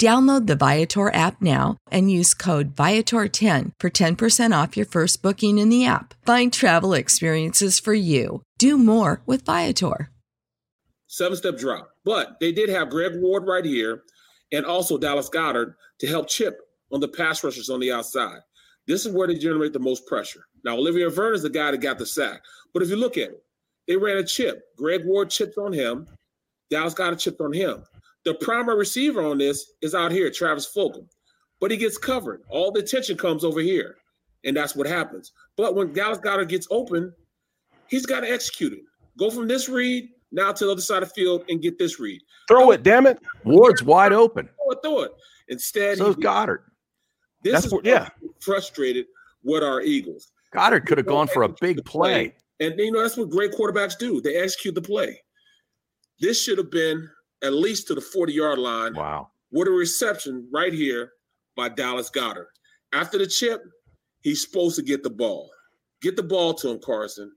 Download the Viator app now and use code Viator10 for 10% off your first booking in the app. Find travel experiences for you. Do more with Viator. Seven step drop. But they did have Greg Ward right here and also Dallas Goedert to help chip on the pass rushers on the outside. This is where they generate the most pressure. Now, Olivier Vernon is the guy that got the sack. But if you look at it, they ran a chip. Greg Ward chipped on him. Dallas Goedert chipped on him. The primary receiver on this is out here, Travis Fulgham, but he gets covered. All the attention comes over here, and that's what happens. But when Dallas Goedert gets open, he's got to execute it. Go from this read now to the other side of the field and get this read. Throw it, damn it. Ward's wide open. Throw it, throw it. Instead, so Goedert. This That's is what, yeah. frustrated with our Eagles. Goedert could have gone for a big play. play. And you know that's what great quarterbacks do. They execute the play. This should have been at least to the 40 yard line. Wow. With a reception right here by Dallas Goedert. After the chip, he's supposed to get the ball. Get the ball to him, Carson.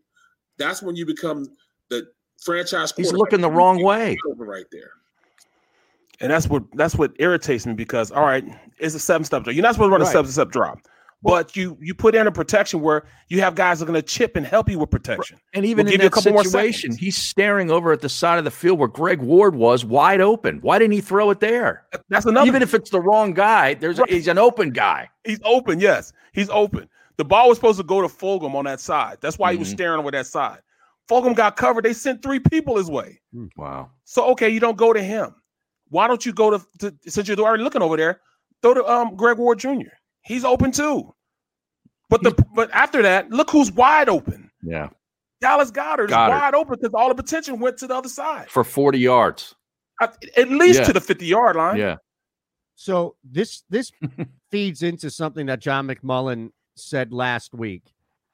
That's when you become the franchise. He's looking the wrong way. Right there. And that's what that's what irritates me because all right, it's a seven step drop. You're not supposed to run right. a seven step drop. But you you put in a protection where you have guys that are going to chip and help you with protection. And even we'll in that situation, he's staring over at the side of the field where Greg Ward was, wide open. Why didn't he throw it there? That's another. Even if it's the wrong guy, there's right. he's an open guy. He's open. Yes, he's open. The ball was supposed to go to Fulgham on that side. That's why mm-hmm. he was mm-hmm. staring over that side. Fulgham got covered. They sent three people his way. Hmm, wow. So okay, you don't go to him. Why don't you go to, to since you're already looking over there? Throw to um, Greg Ward Jr. He's open too. But the but after that, look who's wide open. Yeah. Dallas Goedert, Goedert. is wide open because all the attention went to the other side for 40 yards. At least yeah. to the 50 yard line. Yeah. So this this feeds into something that John McMullen said last week,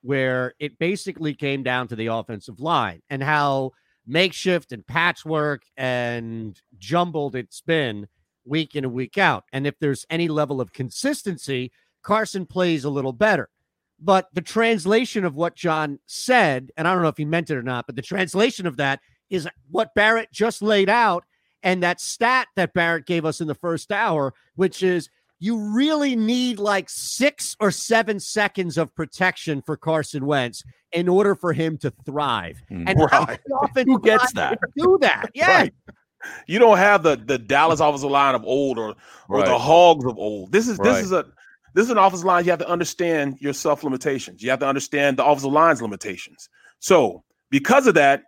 where it basically came down to the offensive line and how makeshift and patchwork and jumbled it's been week in and week out. And if there's any level of consistency, Carson plays a little better. But the translation of what John said, and I don't know if he meant it or not, but the translation of that is what Barrett just laid out. And that stat that Barrett gave us in the first hour, which is you really need like six or seven seconds of protection for Carson Wentz in order for him to thrive. Mm, and right. who gets that? Do that? Yeah. Right. You don't have the the Dallas offensive line of old or or right. the Hogs of old. This is this is a this is an offensive line. You have to understand your self limitations. You have to understand the offensive line's limitations. So, because of that,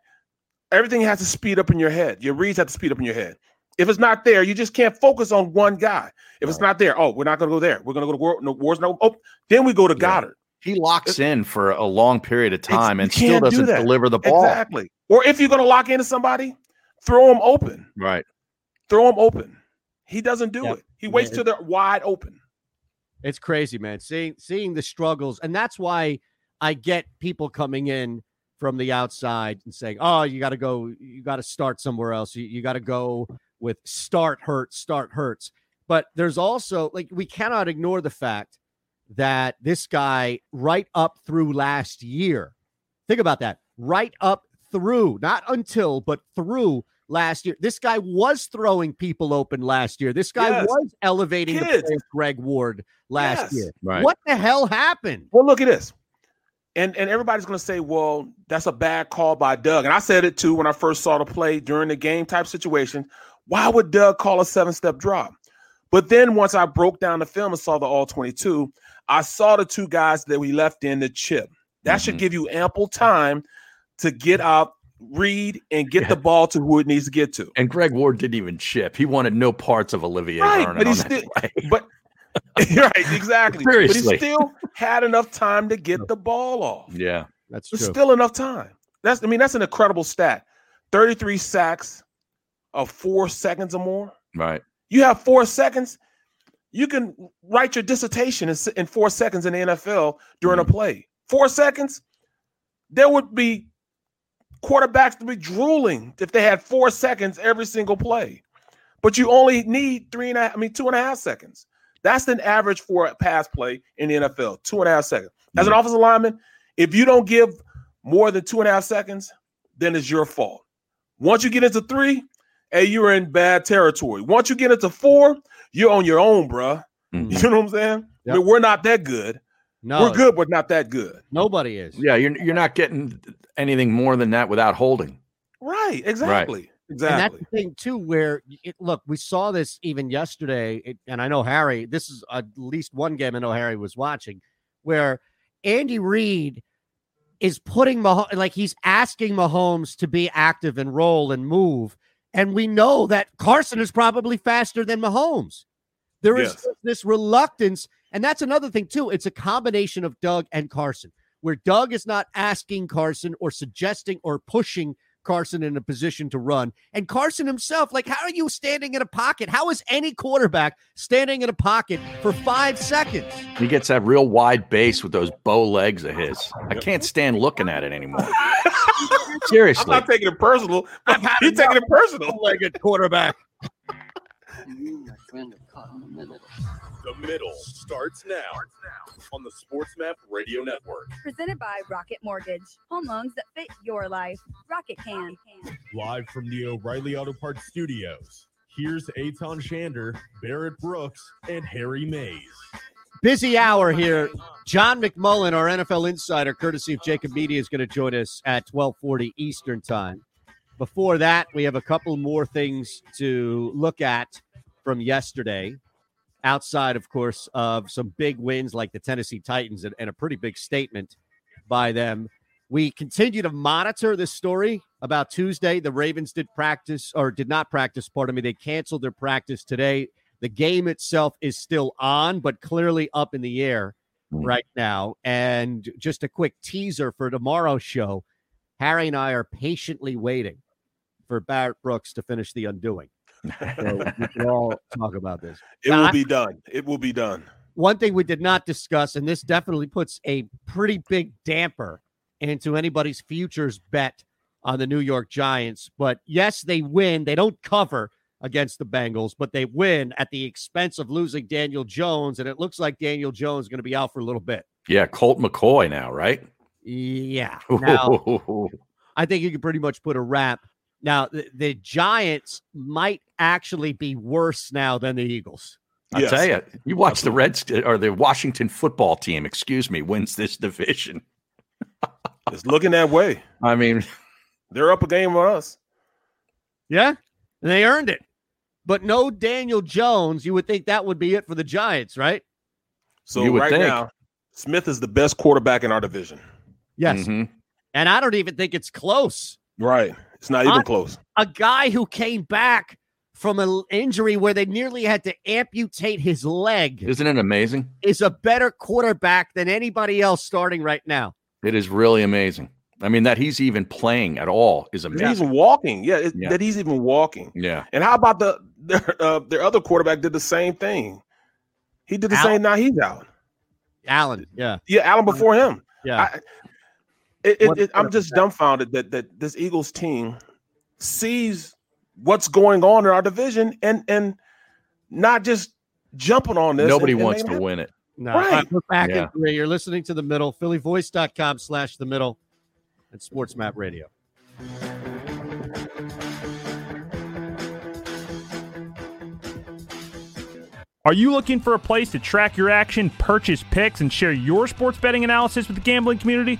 everything has to speed up in your head. Your reads have to speed up in your head. If it's not there, you just can't focus on one guy. If it's not there, oh, we're not going to go there. We're going to go to Ward. No, Ward's. No. Oh, then we go to yeah. Goedert. He locks in for a long period of time and still doesn't do deliver the ball. Exactly. Or if you're going to lock into somebody, throw him open. Right. Throw him open. He doesn't do yep. it. He waits till they're wide open. It's crazy, man. Seeing seeing the struggles, and that's why I get people coming in from the outside and saying, "Oh, you got to go. You got to start somewhere else. You, you got to go with start Hurts, start Hurts." But there's also like we cannot ignore the fact that this guy, right up through last year, think about that. Right up through, not until, but through last year. This guy was throwing people open last year. This guy Yes. was elevating the Kids. Greg Ward last Yes. year. Right. What the hell happened? Well, look at this. And and everybody's gonna say, well, that's a bad call by Doug. And I said it too when I first saw the play during the game type situation. Why would Doug call a seven-step drop? But then once I broke down the film and saw the all 22, I saw the two guys that we left in the chip. That should Mhm. give you ample time to get out, read, and get the ball to who it needs to get to. And Greg Ward didn't even chip. He wanted no parts of Olivier Right, Vernon but he still- But right, exactly. Seriously. But he still had enough time to get the ball off. Yeah. That's There's true. still enough time. That's I mean, that's an incredible stat. 33 sacks of four seconds or more. Right. You have four seconds. You can write your dissertation in, in four seconds in the NFL during a mm-hmm. play. Four seconds. There would be quarterbacks to be drooling if they had four seconds every single play. But you only need three and a half, I mean, two and a half seconds. That's the average for a pass play in the NFL. Two and a half seconds. As an offensive lineman, if you don't give more than two and a half seconds, then it's your fault. Once you get into three, hey, you're in bad territory. Once you get into four, you're on your own, bruh. Mhm. You know what I'm saying? I mean, we're not that good. No, We're good, but not that good. Nobody is. Yeah, you're you're not getting anything more than that without holding. Right. Exactly. Exactly. And that's the thing too, where it, look, we saw this even yesterday, it, and I know Harry. This is at least one game I know Harry was watching, where Andy Reid is putting Mah- like he's asking Mahomes to be active and roll and move, and we know that Carson is probably faster than Mahomes. There is Yes. this reluctance, and that's another thing too. It's a combination of Doug and Carson, where Doug is not asking Carson or suggesting or pushing Carson in a position to run. And Carson himself, like, how are you standing in a pocket? How is any quarterback standing in a pocket for five seconds? He gets that real wide base with those bow legs of his. I can't stand looking at it anymore. Seriously. I'm not taking it personal. He's taking it personal. Legged quarterback. The middle starts now on the SportsMap Radio Network. Presented by Rocket Mortgage. Home loans that fit your life. Rocket can. Live from the O'Reilly Auto Parts Studios. Here's Eytan Shander, Barrett Brooks, and Harry Mays. Busy hour here. John McMullen, our NFL insider, courtesy of JAKIB Media, is going to join us at 1240 Eastern time. Before that, we have a couple more things to look at from yesterday. Outside, of course, of some big wins like the Tennessee Titans and, and a pretty big statement by them. We continue to monitor this story about Tuesday. The Ravens did practice or did not practice, pardon me. They canceled their practice today. The game itself is still on, but clearly up in the air Mm. right now. And just a quick teaser for tomorrow's show Harry and I are patiently waiting for Barrett Brooks to finish the undoing. So we can all talk about this. It Now, will be done. It will be done. One thing we did not discuss, and this definitely puts a pretty big damper into anybody's futures bet on the New York Giants. But yes, they win. They don't cover against the Bengals, but they win at the expense of losing Daniel Jones. And it looks like Daniel Jones is going to be out for a little bit. yeah, Colt McCoy now, right? Yeah. Now, I think you can pretty much put a wrap. Now, the, the Giants might actually be worse now than the Eagles. I Yes. tell you, you watch the Reds or the Washington football team, excuse me, wins this division. It's looking that way. I mean, They're up a game on us. Yeah, and they earned it. But no Daniel Jones. You would think that would be it for the Giants, right? So You would right think. now, Smith is the best quarterback in our division. Yes. mhm. And I don't even think it's close. Right. It's not even I- close. A guy who came back from an injury where they nearly had to amputate his leg isn't it amazing? is a better quarterback than anybody else starting right now. It is really amazing. I mean, that he's even playing at all is amazing. He's walking. Yeah, it- Yeah. That he's even walking. Yeah. And how about the their, uh, their other quarterback did the same thing? He did the Al- same. Now he's out. Allen. Yeah. Yeah, Allen before him. Yeah. I, it, it, it, I'm just dumbfounded that that this Eagles team sees what's going on in our division and and not just jumping on this. Nobody and, wants and to win it. No, right. we're back yeah. in three. You're listening to the middle, phillyvoice.com slash the middle and sports map radio. Are you looking for a place to track your action, purchase picks, and share your sports betting analysis with the gambling community?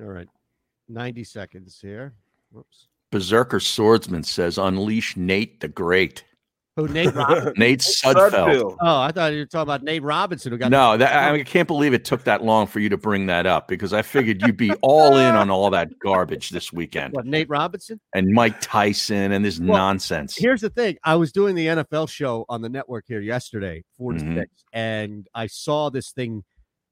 All right. 90 seconds here. Whoops. Berserker Swordsman says, Unleash Nate the Great. Who, Nate Robinson? Nate Sudfeld. Oh, I thought you were talking about Nate Robinson who got No, that, I, mean, I can't believe it took that long for you to bring that up because I figured you'd be all in on all that garbage this weekend. What, Nate Robinson? And Mike Tyson and this Well, nonsense. Here's the thing. I was doing the NFL show on the network here yesterday, 4 to Mhm. 6, and I saw this thing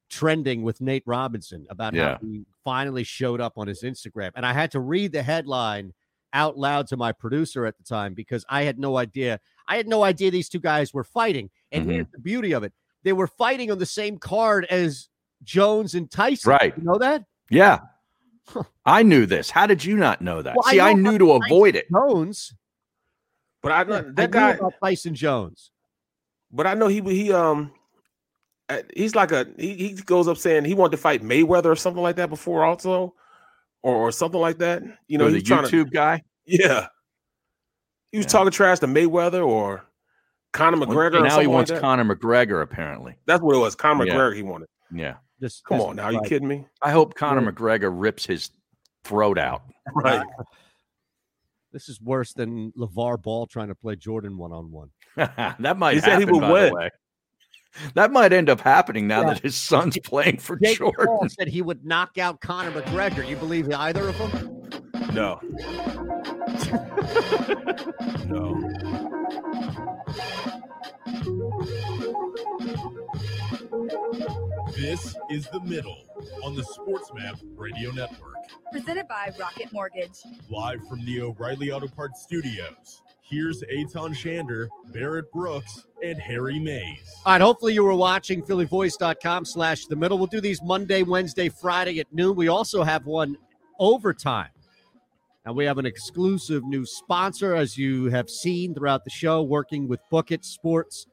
trending with Nate Robinson about Yeah. how he finally showed up on his Instagram. And I had to read the headline out loud to my producer at the time because I had no idea. I had no idea these two guys were fighting. And Mhm. here's the beauty of it. They were fighting on the same card as Jones and Tyson. Right. You know that? Yeah. I knew this. How did you not know that? Well, I See, I, know knew to about avoid it. Jones. But I I that knew guy. about Tyson Jones. But I know he he um Uh, he's like a he, he goes up saying he wanted to fight Mayweather or something like that before also, or or something like that. You know, Or he's the trying YouTube to guy. yeah. He was talking trash to Mayweather or Conor Well, McGregor. or now he wants like. Conor McGregor, apparently. That's what it was. Conor Yeah. McGregor. He wanted. Yeah. This, Come this on now, are you like- kidding me? I hope Conor McGregor rips his throat out. Right. This is worse than LeVar Ball trying to play Jordan one on one. that might He said he would win. Way. That might end up happening now Yeah. that his son's playing for Jake Paul said he would knock out Conor McGregor. You believe either of them? No. no. This is The Middle on the SportsMap Radio Network. Presented by Rocket Mortgage. Live from the O'Reilly Auto Parts Studios. Here's Eytan Shander, Barrett Brooks, and Harry Mays. All right. Hopefully you were watching phillyvoice.com slash the middle. We'll do these Monday, Wednesday, Friday at noon. We also have one overtime. And we have an exclusive new sponsor, as you have seen throughout the show, working with Book It Sports.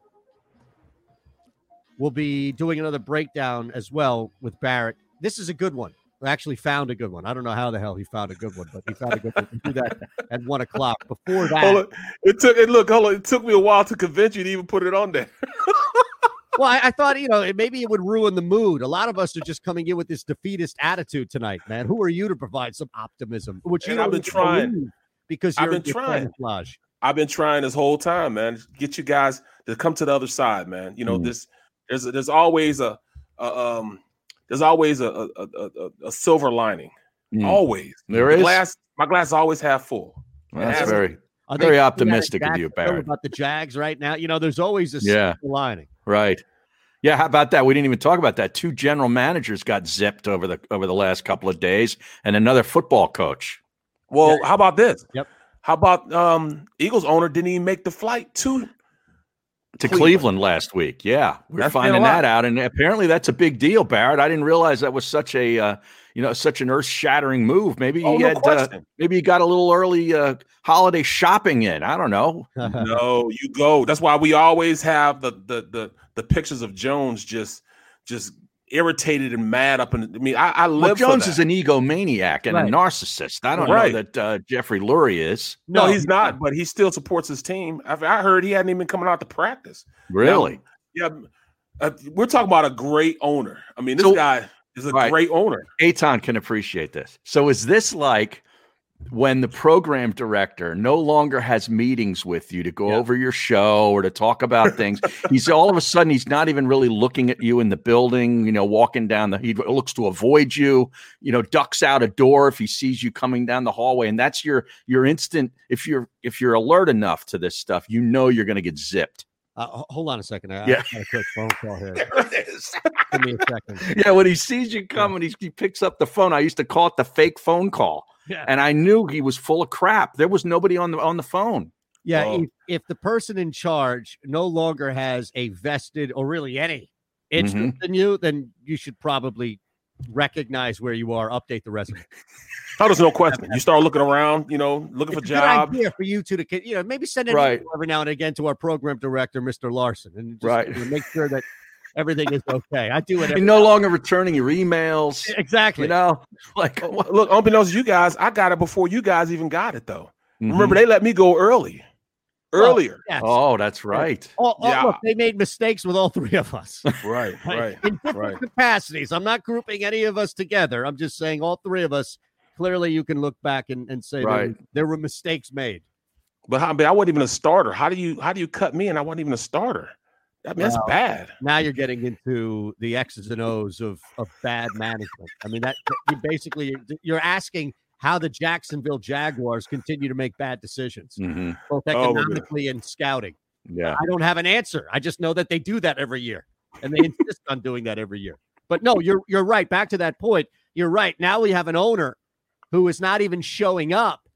We'll be doing another breakdown as well with Barrett. This is a good one. I actually found a good one. I don't know how the hell he found a good one, but he found a good one. Do that at one o'clock. Before that, Hold on. It took it. Look, hold on. It took me a while to convince you to even put it on there. well, I, I thought you know it- maybe it would ruin the mood. A lot of us are just coming in with this defeatist attitude tonight, man. Who are you to provide some optimism? Which you I've don't been trying. because I've you're been you're trying. camouflage. I've been trying this whole time, man. Get you guys to come to the other side, man. You know Mm. this. There's there's always a, a um there's always a a, a, a, a silver lining. Mm. Always There The is? glass. My glass is always half full. That's has- very, Are very optimistic of you, Jack Bill Barrett. About the Jags right now, you know, there's always a Yeah. silver lining. Right. Yeah, how about that? We didn't even talk about that. Two general managers got zipped over the over the last couple of days, and another football coach. Well, how about this? Yep. How about um Eagles owner didn't even make the flight to to Cleveland. Cleveland, last week. Yeah, we're That's finding that out, and apparently that's a big deal, Barrett. I didn't realize that was such a uh, you know such an earth shattering move. Maybe he Oh, no had uh, maybe he got a little early uh, holiday shopping in. I don't know. no, you go. That's why we always have the the the the pictures of Jones just just irritated and mad up. And I mean, I, I live. Well, Jones is an egomaniac and Right. a narcissist. I don't Right. know that uh, Jeffrey Lurie is. No, No, he's not, but he still supports his team. I, I heard he hadn't even coming out to practice. Really? Yeah, uh, we're talking about a great owner. I mean, this So- guy is a Right. great owner. Eytan can appreciate this. So is this like when the program director no longer has meetings with you to go Yeah. over your show or to talk about things? he's all of a sudden he's not even really looking at you in the building, you know, walking down the he looks to avoid you, you know, ducks out a door if he sees you coming down the hallway. And that's your your instant if you're if you're alert enough to this stuff, you know you're gonna get zipped. Uh, hold on a second. I, Yeah. I got a quick phone call here. There it is. Give me a second. yeah, when he sees you coming, he, he picks up the phone. I used to call it the fake phone call. Yeah. and I knew he was full of crap. There was nobody on the on the phone. Yeah, Oh. if, if the person in charge no longer has a vested or really any interest Mm-hmm. in you, then you should probably recognize where you are, update the resume. Oh, there's no question. You start looking around, you know, looking for It's a good idea for you two to, you know, maybe send it Right. every now and again to our program director, Mr. Larson, and just Right. you know, make sure that everything is okay. I do it. You're Every, no longer returning your emails. exactly. You know, like Look, unbeknownst to you guys, I got it before you guys even got it, though. Mhm. Remember, they let me go early, earlier. Yes. Oh, that's right. All- all- Yeah. look, they made mistakes with all three of us. Right, right. in different right. capacities. I'm not grouping any of us together. I'm just saying all three of us. Clearly, you can look back and, and say there, Right. were, there were mistakes made. But how, but I wasn't even a starter. How do you how do you cut me and I wasn't even a starter? I mean, that's bad. Now you're getting into the X's and O's of, of bad management. I mean, that you basically you're asking how the Jacksonville Jaguars continue to make bad decisions, Mhm. both Oh, economically and scouting. Yeah. I don't have an answer. I just know that they do that every year, and they insist on doing that every year. But no, you're you're right. Back to that point, you're right. Now we have an owner who is not even showing up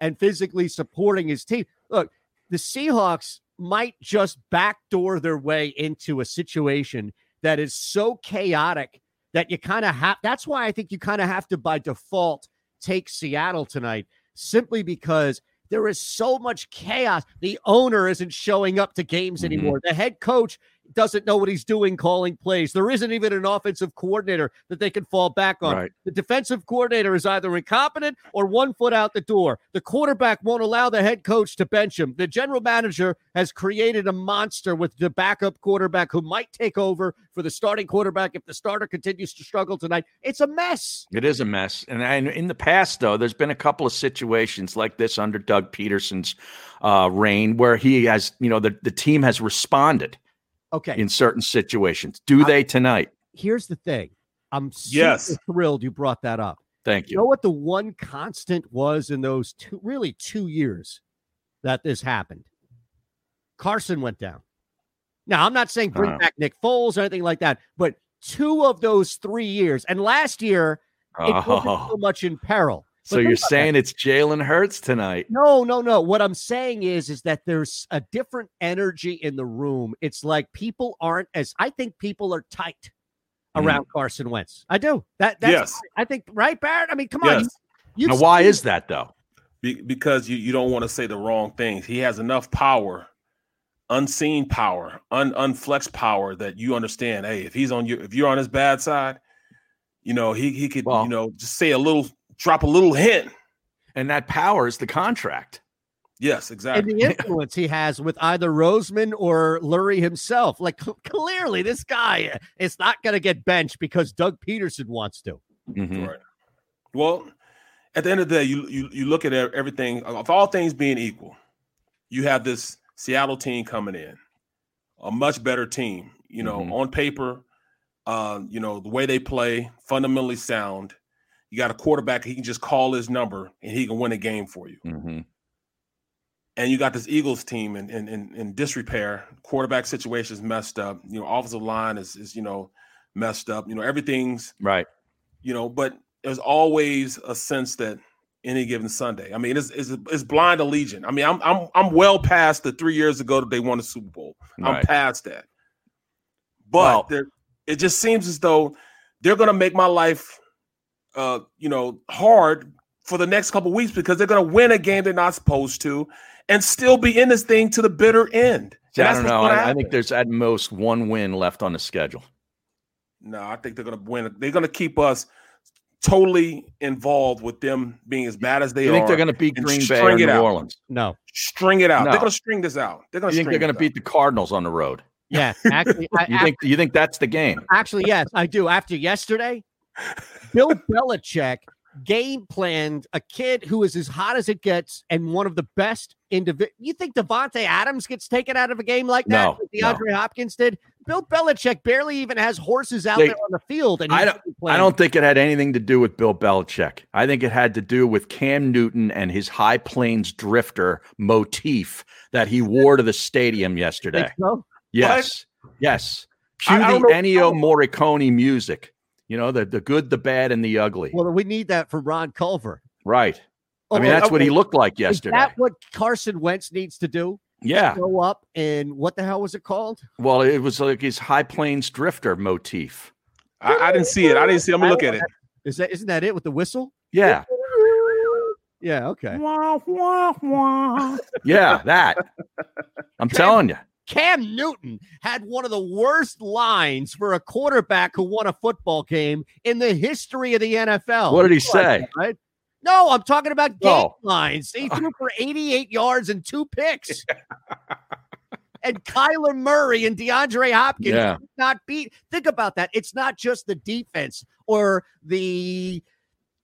and physically supporting his team. Look, the Seahawks might just backdoor their way into a situation that is so chaotic that you kind of have. That's why I think you kind of have to, by default, take Seattle tonight, simply because there is so much chaos. The owner isn't showing up to games Mhm. anymore. The head coach doesn't know what he's doing calling plays. There isn't even an offensive coordinator that they can fall back on. Right. The defensive coordinator is either incompetent or one foot out the door. The quarterback won't allow the head coach to bench him. The general manager has created a monster with the backup quarterback who might take over for the starting quarterback if the starter continues to struggle tonight. It's a mess. It is a mess. And, and in the past, though, there's been a couple of situations like this under Doug Pederson's uh, reign where he has, you know, the, the team has responded Okay. in certain situations. Do they tonight? Here's the thing. I'm super Yes. thrilled you brought that up. Thank You You know what the one constant was in those two, really two years that this happened? Carson went down. Now, I'm not saying bring Uh. back Nick Foles or anything like that, but two of those three years, and last year, it wasn't so Oh, much in peril. So you're think about that. saying it's Jalen Hurts tonight? No, no, no. What I'm saying is, is that there's a different energy in the room. It's like people aren't as I think people are tight Mhm. around Carson Wentz. I do. That that's Yes. I think right, Barrett. I mean, come on. Yes. You, Now, why is that though? Be, because you, you don't want to say the wrong things. He has enough power, unseen power, un, unflexed power that you understand. Hey, if he's on you, if you're on his bad side, you know he he could Well- you know just say a little, drop a little hint. And that powers the contract. Yes, and exactly. the influence he has with either Roseman or Lurie himself. Like cl- clearly, this guy is not going to get benched because Doug Pederson wants to. Mhm. Right. Well, at the end of the day, you you you look at everything. Of all things being equal, you have this Seattle team coming in, a much better team. You know, Mhm. on paper, uh, you know the way they play, fundamentally sound. You got a quarterback; he can just call his number and he can win a game for you. Mhm. And you got this Eagles team in in, in, in disrepair. Quarterback situation's messed up. You know, offensive line is is you know messed up. You know, everything's Right. you know, but there's always a sense that any given Sunday. I mean, it's it's, it's blind allegiance. I mean, I'm I'm I'm well past the three years ago that they won the Super Bowl. I'm past that. But it just seems as though they're going to make my life, uh, you know, hard for the next couple weeks because they're going to win a game they're not supposed to, and still be in this thing to the bitter end. See, I don't know. I, I think there's at most one win left on the schedule. No, I think they're gonna win. They're gonna keep us totally involved with them being as bad as they You are. think they're going to beat Green Bay or New out. Orleans? No. String it out. No. They're gonna string this out. They're gonna. think they're going to this beat the Cardinals on the road? Yeah, actually, I, You think you think that's the game? Actually, yes, I do. After yesterday, Bill Belichick game planned a kid who is as hot as it gets and one of the best individual. You think Davante Adams gets taken out of a game like that? No, like DeAndre Hopkins did. Bill Belichick barely even has horses out They- there on the field, and I don't. I don't think it had anything to do with Bill Belichick. I think it had to do with Cam Newton and his High Plains Drifter motif that he wore to the stadium yesterday. So? Yes, yes. Cue I- the Ennio Morricone music. You know the the good, the bad, and the ugly. Well, we need that for Ron Culver. right. I mean, that's what he looked like yesterday. Is that what Carson Wentz needs to do? Yeah. Go up and what the hell was it called? Well, it was like his High Plains Drifter motif. I, I didn't see it. I didn't see. it. I'm gonna look at it. Is that isn't that it with the whistle? Yeah. Yeah. Okay. Yeah, that. I'm telling you. Cam Newton had one of the worst lines for a quarterback who won a football game in the history of the NFL. What did he say? right? No, I'm talking about game Oh. lines. He threw for 88 yards and two picks. and Kyler Murray and DeAndre Hopkins Yeah. not beat. Think about that. It's not just the defense or the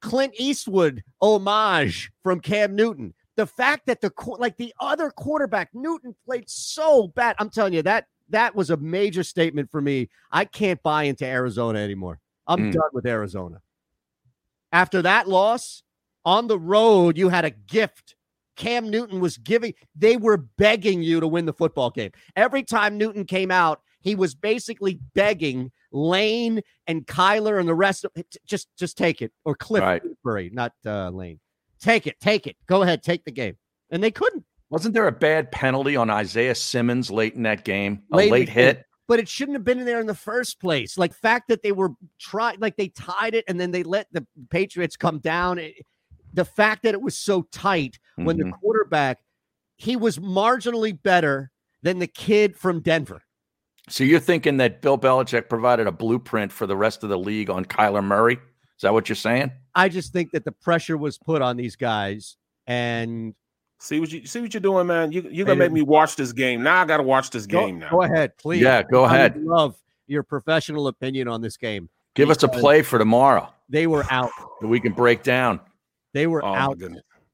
Clint Eastwood homage from Cam Newton. The fact that the like the other quarterback Newton played so bad. I'm telling you that that was a major statement for me. I can't buy into Arizona anymore. I'm Mm. done with Arizona. After that loss on the road, you had a gift. Cam Newton was giving, they were begging you to win the football game. Every time Newton came out, he was basically begging Lane and Kyler and the rest of just just take it or Kliff Right. Not uh, Lane. Take it, take it. Go ahead, take the game. And they couldn't. Wasn't there a bad penalty on Isaiah Simmons late in that game? A Late late hit? but it shouldn't have been in there in the first place. Like fact that they were trying, like they tied it and then they let the Patriots come down. It- the fact that it was so tight when the Mhm. quarterback, he was marginally better than the kid from Denver. So you're thinking that Bill Belichick provided a blueprint for the rest of the league on Kyler Murray? Is that what you're saying? I just think that the pressure was put on these guys, and See what you see what you're doing, man. You you're gonna make me watch this game. Now I gotta watch this go, game now. go ahead, please. Yeah, go I would ahead. Love your professional opinion on this game. Give us a play for tomorrow They were out. that we can break down. They were Oh out.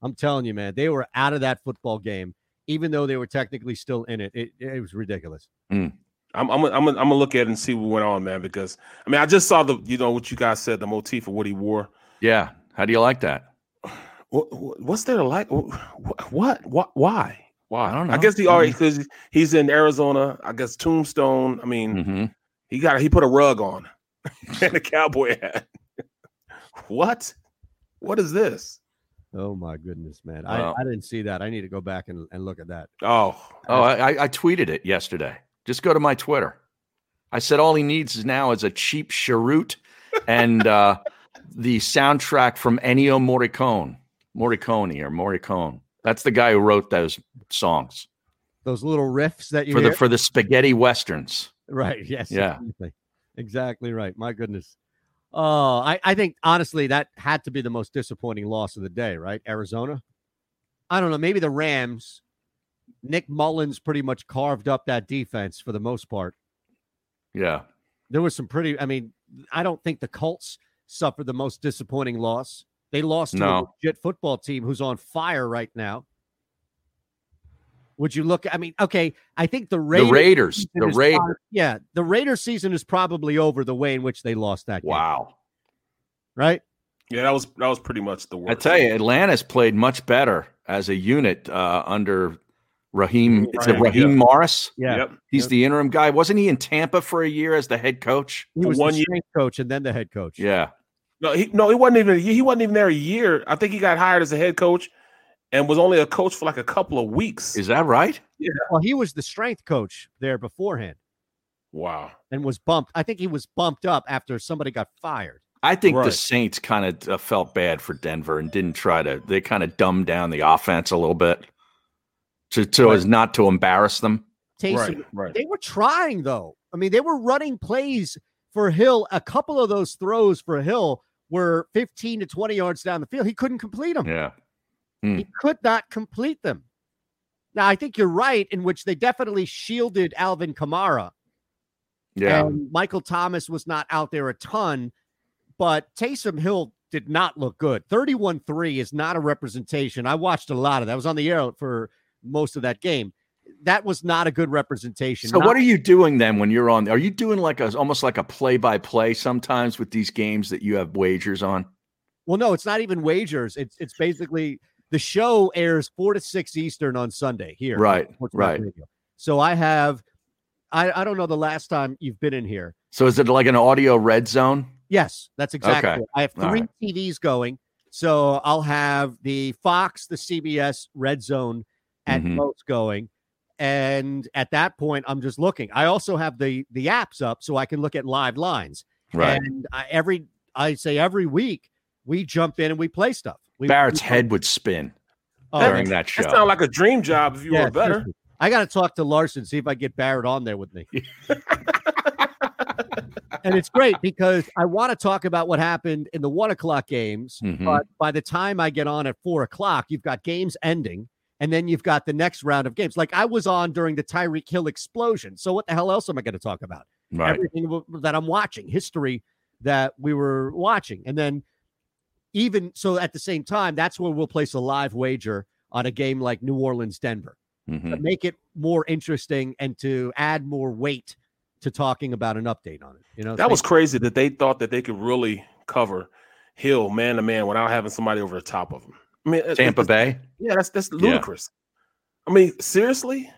I'm telling you, man, they were out of that football game, even though they were technically still in it. It, it was ridiculous. I'm I'm I'm gonna, I'm gonna look at it and see what went on, man. Because I mean, I just saw the you know what you guys said, the motif of what he wore. Yeah. How do you like that? What, what's there to like? What? What? What? Why? Why? I don't know. I guess he already because he's in Arizona. I guess Tombstone. I mean, hmm he got he put a rug on and a cowboy hat. what? What is this? Oh my goodness, man. Wow. I, I didn't see that. I need to go back and, and look at that. Oh, Oh, I, I- I tweeted it yesterday. Just go to my Twitter. I said all he needs is now is a cheap cheroot and uh, the soundtrack from Ennio Morricone, Morricone or Morricone. That's the guy who wrote those songs Those little riffs that you for hear. the for the spaghetti westerns. right. Yes. Yeah. Exactly. exactly right. My goodness. Oh, I, I think honestly that had to be the most disappointing loss of the day, right? Arizona. I don't know. Maybe the Rams. Nick Mullens pretty much carved up that defense for the most part. Yeah. there was some pretty. I mean, I don't think the Colts suffered the most disappointing loss. They lost to a No. legit football team who's on fire right now. Would you look? I mean, okay, I think the Raiders. the Raiders. The Raiders. prob- yeah, the Raiders season is probably over the way in which they lost that game. Wow. Right? yeah, that was that was pretty much the worst. I tell you, Atlanta's played much better as a unit uh, under Raheem. Is it Raheem, Raheem yeah. Morris? Yeah. Yep. He's Yep. the interim guy. Wasn't he in Tampa for a year as the head coach? He was one the year- coach and then the head coach. Yeah. No, he no, he wasn't even he wasn't even there a year. I think he got hired as a head coach and was only a coach for like a couple of weeks. Is that right? Yeah. Well, he was the strength coach there beforehand wow. and was bumped. I think he was bumped up after somebody got fired. I think the Saints kind of uh, felt bad for Denver and didn't try to. They kind of dumbed down the offense a little bit to so as not to embarrass them. Taysom Right, right. They were trying though. I mean, they were running plays for Hill, a couple of those throws for Hill were 15 to 20 yards down the field. He couldn't complete them. Yeah. Mm. He could not complete them. Now, I think you're right in which they definitely shielded Alvin Kamara. Yeah. And Michael Thomas was not out there a ton, but Taysom Hill did not look good. 31 3 is not a representation. I watched a lot of that. I was on the air for most of that game. That was not a good representation. So, not- what are you doing then when you're on? Are you doing like a almost like a play by play sometimes with these games that you have wagers on? Well, no, it's not even wagers. It's it's basically the show airs four to six Eastern on Sunday here. Right, right. Radio. So I have, I I don't know the last time you've been in here. So, is it like an audio red zone? Yes, that's exactly. Okay. I have three right. TVs going. So I'll have the Fox, the CBS Red Zone at Mhm. most going. And at that point, I'm just looking. I also have the the apps up so I can look at live lines. Right. And I, every I say every week we jump in and we play stuff. We, Barrett's we- head would spin Oh, during that show. That sounds like a dream job if you yeah, were better. seriously. I got to talk to Larson, see if I get Barrett on there with me. and it's great because I want to talk about what happened in the one o'clock games. Mhm. But by the time I get on at four o'clock, you've got games ending, and then you've got the next round of games. Like I was on during the Tyreek Hill explosion. So what the hell else am I going to talk about? Right. Everything that I'm watching, history that we were watching, and then even so at the same time, that's where we'll place a live wager on a game like New Orleans Denver Mhm. to make it more interesting and to add more weight to talking about an update on it. You know, That was crazy that they thought that they could really cover Hill man to man without having somebody over the top of him. I mean, uh, Tampa it's- Bay. Yeah, that's that's Yeah. ludicrous. I mean, seriously?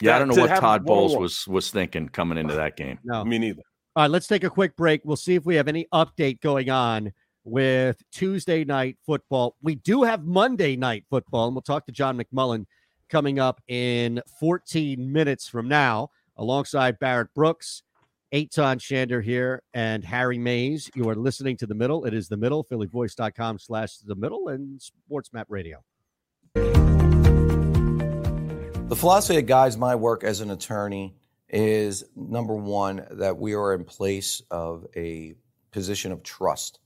Yeah, I don't know to what Todd Bowles one-on-one. was was thinking coming into that game. no. Me neither. All right, let's take a quick break. We'll see if we have any update going on with Tuesday night football. We do have Monday night football, and we'll talk to John McMullen coming up in 14 minutes from now, alongside Barrett Brooks, Eytan Shander here, and Harry Mays. You are listening to The Middle. It is The Middle, phillyvoice.com slash The Middle, and SportsMap Radio. The philosophy that guides my work as an attorney is number one, that we are in place of a position of trust.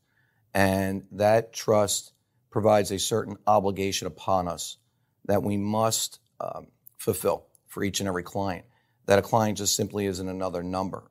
And that trust provides a certain obligation upon us that we must um, fulfill for each and every client. That a client just simply isn't another number.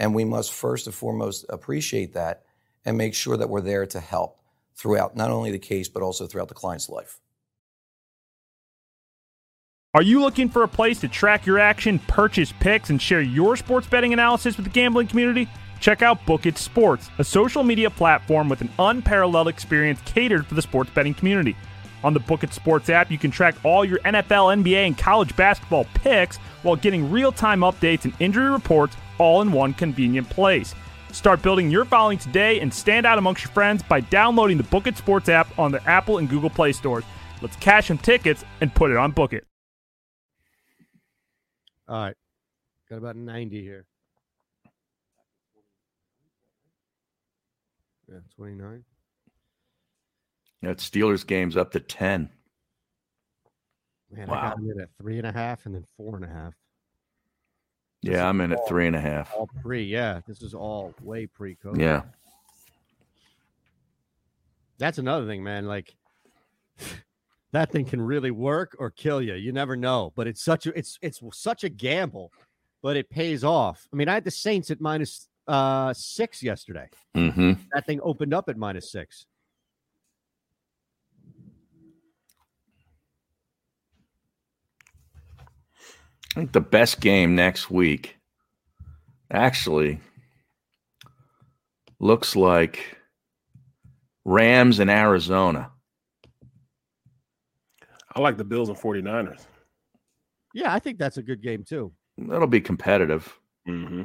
And we must first and foremost appreciate that and make sure that we're there to help throughout not only the case, but also throughout the client's life. Are you looking for a place to track your action, purchase picks, and share your sports betting analysis with the gambling community? Check out Book It Sports, a social media platform with an unparalleled experience catered for the sports betting community. On the Book It Sports app, you can track all your NFL, NBA, and college basketball picks while getting real time updates and injury reports all in one convenient place. Start building your following today and stand out amongst your friends by downloading the Book It Sports app on the Apple and Google Play stores. Let's cash some tickets and put it on Book It. All right. Got about 90 here. Yeah, 29. That Steelers game's up to ten. Man, I got them in at three and a half and then four and a half. Yeah, I'm in at three and a half. All pre, yeah. This is all way pre COVID. Yeah. That's another thing, man. Like that thing can really work or kill you. You never know. But it's such a it's it's such a gamble, but it pays off. I mean, I had the Saints at minus uh six yesterday. Mm-hmm. That thing opened up at minus six. I think the best game next week actually looks like Rams and Arizona. I like the Bills and 49ers. Yeah, I think that's a good game too. That'll be competitive. Mm-hmm.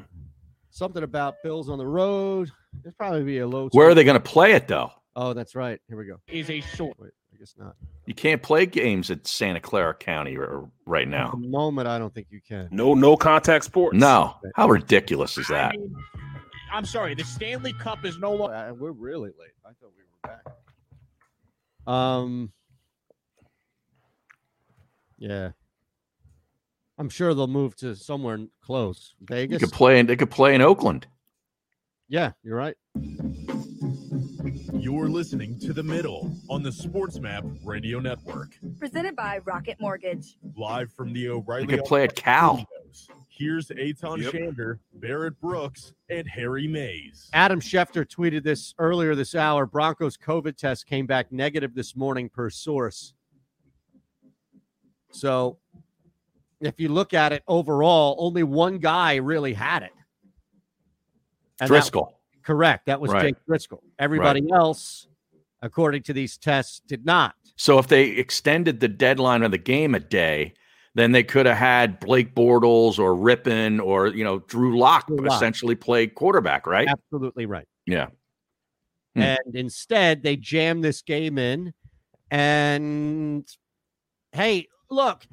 something about Bills on the road. There's probably be a low. Where are they going to play it though? Oh, that's right. Here we go. Is a short. Wait, I guess not. You can't play games at Santa Clara County r- right At now. the moment, I don't think you can. No, no contact sports. No, how ridiculous is I that? mean, I'm sorry. The Stanley Cup is no longer. Uh, we're really late. I thought we were back. Um. Yeah. I'm sure they'll move to somewhere close. You Vegas. could play in. They could play in Oakland. Yeah, you're right. You're listening to The Middle on the Sports Map Radio Network. Presented by Rocket Mortgage. Live from the O'Reilly. You could play at Cal. Studios. Here's Eytan Yep. Shander, Barrett Brooks, and Harry Mayes. Adam Schefter tweeted this earlier this hour. Broncos COVID test came back negative this morning per source. So if you look at it overall, only one guy really had it. And that- Driskel. Correct. That was Right. Jake Driskel. Everybody else, according to these tests, did not. So if they extended the deadline of the game a day, then they could have had Blake Bortles or Rypien or you know Drew Lock Drew Lock. essentially play quarterback, right? Absolutely right. Yeah. Hmm. And instead, they jammed this game in. And hey, look,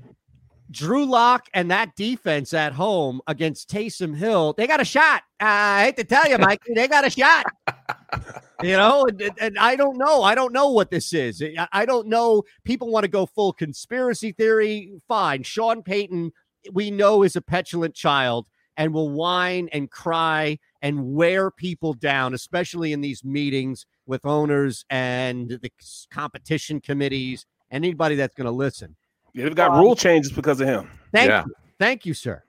Drew Lock and that defense at home against Taysom Hill, they got a shot. I hate to tell you, Mike, they got a shot. You know, and, and- I don't know. I don't know what this is. I- I don't know. People want to go full conspiracy theory. Fine. Sean Payton, we know, is a petulant child and will whine and cry and wear people down, especially in these meetings with owners and the competition committees and anybody that's going to listen. Yeah, they've got rule changes because of him. Thank Yeah. you. Thank you, sir.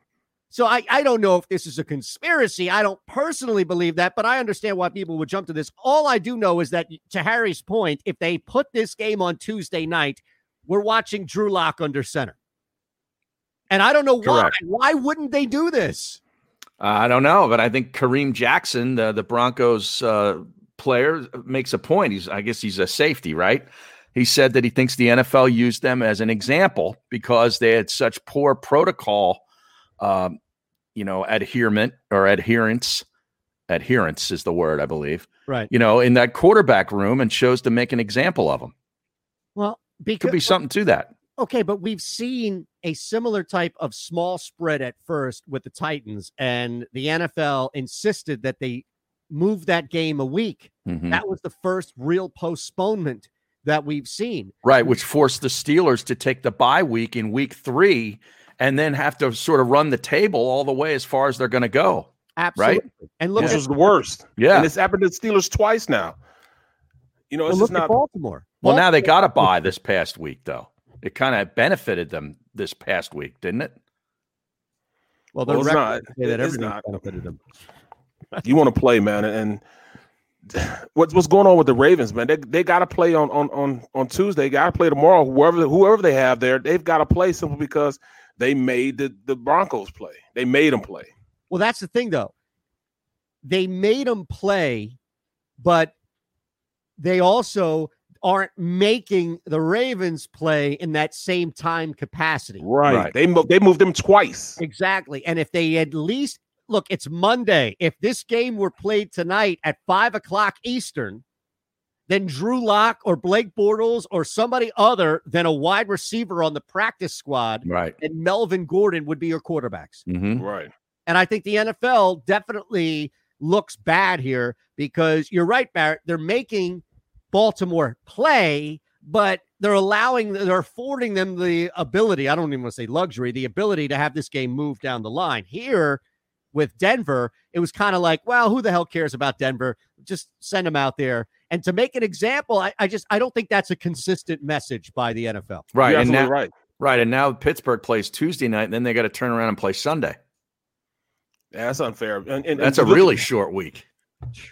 So I, I don't know if this is a conspiracy. I don't personally believe that, but I understand why people would jump to this. All I do know is that to Harry's point, if they put this game on Tuesday night, we're watching Drew Lock under center. And I don't know why. Why wouldn't they do this? Uh, I don't know, but I think Kareem Jackson, the the Broncos uh, player, makes a point. He's I guess he's a safety, right? He said that he thinks the NFL used them as an example because they had such poor protocol, um, you know, adherement or adherence. Adherence is the word, I believe. Right. You know, in that quarterback room, and chose to make an example of them. Well, Could be something to that. Okay, but we've seen a similar type of small spread at first with the Titans, and the NFL insisted that they move that game a week. Mhm. That was the first real postponement that we've seen. Right, which forced the Steelers to take the bye week in week three and then have to sort of run the table all the way as far as they're going to go. Absolutely. And look Which at was the worst. Yeah. And it's happened to the Steelers twice now. You know, it's look at not. Baltimore. Well, now they got a bye this past week, though. It kind of benefited them this past week, didn't it? Well, the Well, record not. say that It's everything not. benefited them. you want to play, man, and what's what's going on with the Ravens, man? They they got to play on on on on Tuesday. Got to play tomorrow. Whoever whoever they have there, they've got to play simply because they made the the Broncos play. They made them play. Well, that's the thing, though. They made them play, but they also aren't making the Ravens play in that same time capacity. Right. Right. They mo- they moved them twice. Exactly. And if they at least look, it's Monday. If this game were played tonight at five o'clock Eastern, then Drew Lock or Blake Bortles or somebody other than a wide receiver on the practice squad Right. and Melvin Gordon would be your quarterbacks. hmm Right. And I think the NFL definitely looks bad here because you're right, Barrett. They're making Baltimore play, but they're allowing, they're affording them the ability. I don't even want to say luxury, the ability to have this game move down the line. Here with Denver, it was kind of like, well, who the hell cares about Denver? Just send them out there. And to make an example, I, I just I don't think that's a consistent message by the NFL. Right. You're And absolutely now, right. right. And now Pittsburgh plays Tuesday night, and then they got to turn around and play Sunday. Yeah, that's unfair. And, and- That's and a look- really short week.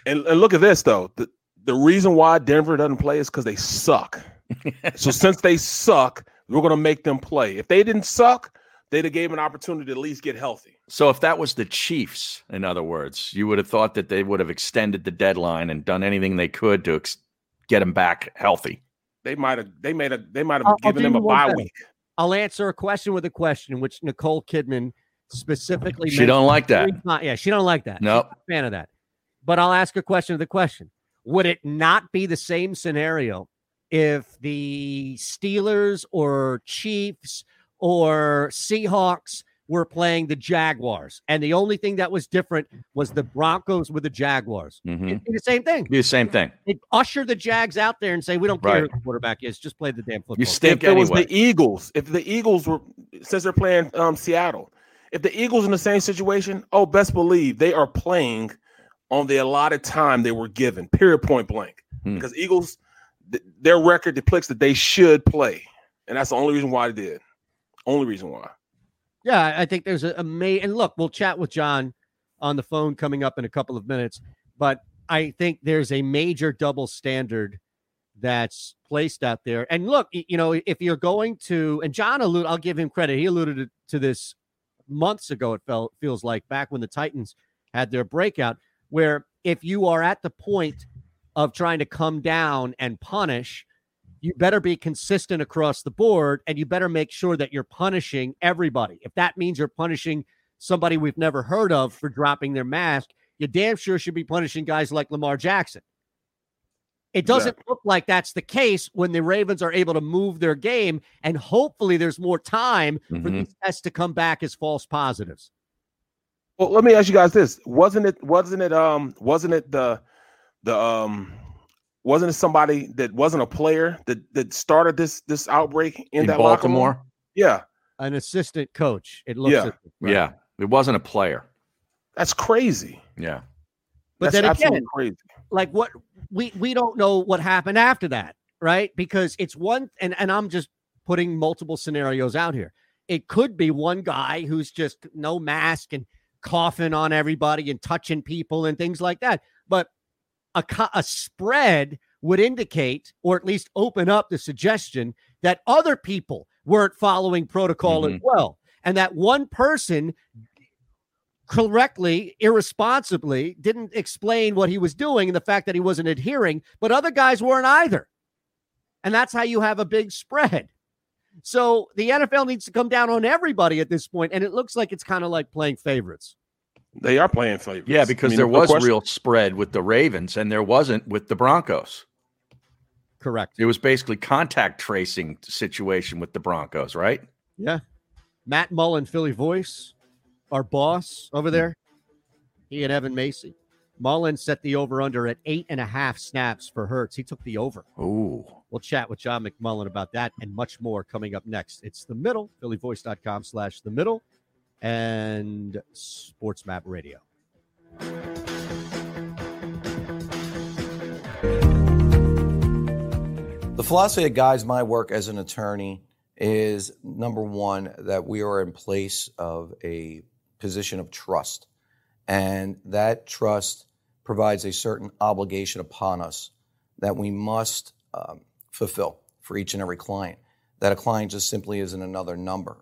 And, and look at this though. The the reason why Denver doesn't play is because they suck. so since they suck, we're gonna make them play. If they didn't suck, they'd have gave an opportunity to at least get healthy. So if that was the Chiefs, in other words, you would have thought that they would have extended the deadline and done anything they could to ex- get them back healthy. They might have they made a they might have I'll- I'll given do them a bye better. week. I'll answer a question with a question, which Nicole Kidman specifically. She don't like that. Yeah, she don't like that. She's Nope. not a fan of that. But I'll ask a question of the question. Would it not be the same scenario if the Steelers or Chiefs or Seahawks were playing the Jaguars and the only thing that was different was the Broncos with the Jaguars? Mhm. It'd be the same thing. Be the same thing. They'd usher the Jags out there and say, "We don't care Right. who the quarterback is. Just play the damn football." You stink if stink it was the Eagles, if the Eagles were since they're playing um, Seattle, if the Eagles in the same situation, oh, best believe they are playing on the allotted time they were given. Period, point blank. Hmm. Because Eagles, th- their record depicts that they should play, and that's the only reason why they did. Only reason why. Yeah, I think there's a, a may and look, we'll chat with John on the phone coming up in a couple of minutes, but I think there's a major double standard that's placed out there. And look, you know, if you're going to and John alluded, I'll give him credit. He alluded to- to this months ago. It felt feels like back when the Titans had their breakout, where if you are at the point of trying to come down and punish, you better be consistent across the board and you better make sure that you're punishing everybody. If that means you're punishing somebody we've never heard of for dropping their mask, you damn sure should be punishing guys like Lamar Jackson. It doesn't look like that's the case when the Ravens are able to move their game, and hopefully there's more time for Mhm. these tests to come back as false positives. Well, let me ask you guys this: wasn't it? Wasn't it? Um, wasn't it the the um? Wasn't it somebody that wasn't a player that that started this this outbreak in, In that locker room? Baltimore. Yeah, An assistant coach, it looks Yeah. like- Yeah. It wasn't a player. that's crazy. Yeah. But That's then absolutely again, crazy. like what we we don't know what happened after that, right? Because it's one and and I'm just putting multiple scenarios out here. It could be one guy who's just no mask and coughing on everybody and touching people and things like that. But a a spread would indicate or at least open up the suggestion that other people weren't following protocol as Mhm. well and that one person correctly, irresponsibly, didn't explain what he was doing and the fact that he wasn't adhering, but other guys weren't either. And that's how you have a big spread. So the NFL needs to come down on everybody at this point, and it looks like it's kind of like playing favorites. They are playing favorites. Yeah, I because mean, there no was question. real spread with the Ravens and there wasn't with the Broncos. Correct. It was basically contact tracing situation with the Broncos, right? Yeah. Matt Mullen, Philly voice, our boss over there. He and Evan Macy. Mullen set the over under at eight and a half snaps for Hurts. He took the over. Ooh. We'll chat with John McMullen about that and much more coming up next. It's the middle, phillyvoice.com slash the middle and Sports Map Radio. The philosophy that guides my work as an attorney is number one, that we are in place of a position of trust. And that trust provides a certain obligation upon us that we must um, fulfill for each and every client. That a client just simply isn't another number.